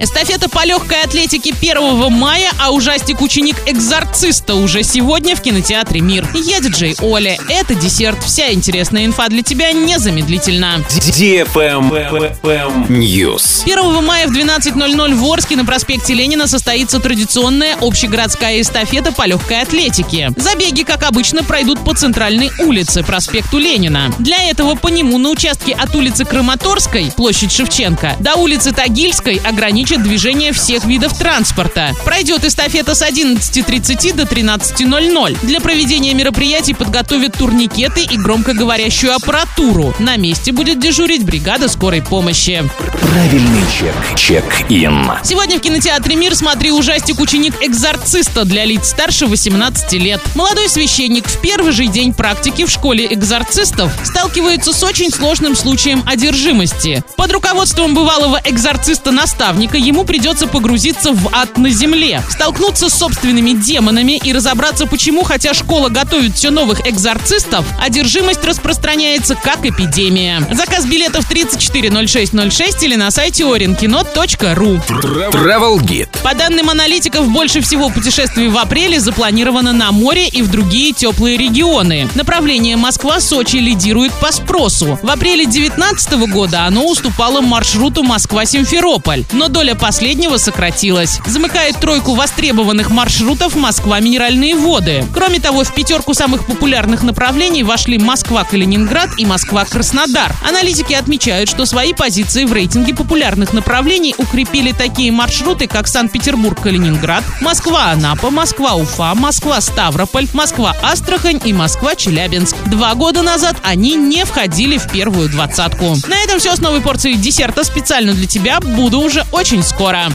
Эстафета по легкой атлетике 1 мая, а ужастик «Ученик экзорциста» уже сегодня в кинотеатре «Мир». Я диджей Оля. Это десерт. Вся интересная инфа для тебя незамедлительно. News. 1 мая в 12.00 в Орске на проспекте Ленина состоится традиционная общегородская эстафета по легкой атлетике. Забеги, как обычно, пройдут по центральной улице, проспекту Ленина. Для этого по нему на участке от улицы Краматорской, площадь Шевченко, до улицы Тагильской ограничен ограничат движение всех видов транспорта. Пройдет эстафета с 11.30 до 13.00. Для проведения мероприятий подготовят турникеты и громкоговорящую аппаратуру. На месте будет дежурить бригада скорой помощи. Правильный чек. Чек-ин. Сегодня в кинотеатре «Мир» смотри ужастик «Ученик экзорциста» для лиц старше 18 лет. Молодой священник в первый же день практики в школе экзорцистов сталкивается с очень сложным случаем одержимости. Под руководством бывалого экзорциста-наставника ему придется погрузиться в ад на земле, столкнуться с собственными демонами и разобраться, почему, хотя школа готовит все новых экзорцистов, одержимость распространяется как эпидемия. Заказ билетов 340606 или на сайте orinkino.ru. Travel Guide. По данным аналитиков, больше всего путешествий в апреле запланировано на море и в другие теплые регионы. Направление Москва-Сочи лидирует по спросу. В апреле 2019 года оно уступало маршруту Москва-Симферополь, но доля последнего сократилась. Замыкает тройку востребованных маршрутов Москва-Минеральные воды. Кроме того, в пятерку самых популярных направлений вошли Москва-Калининград и Москва-Краснодар. Аналитики отмечают, что свои позиции в рейтинге популярных направлений укрепили такие маршруты, как Санкт-Петербург-Калининград, Москва-Анапа, Москва-Уфа, Москва-Ставрополь, Москва-Астрахань и Москва-Челябинск. Два года назад они не входили в первую двадцатку. На этом все с новой порцией десерта специально для тебя. Буду уже очень escora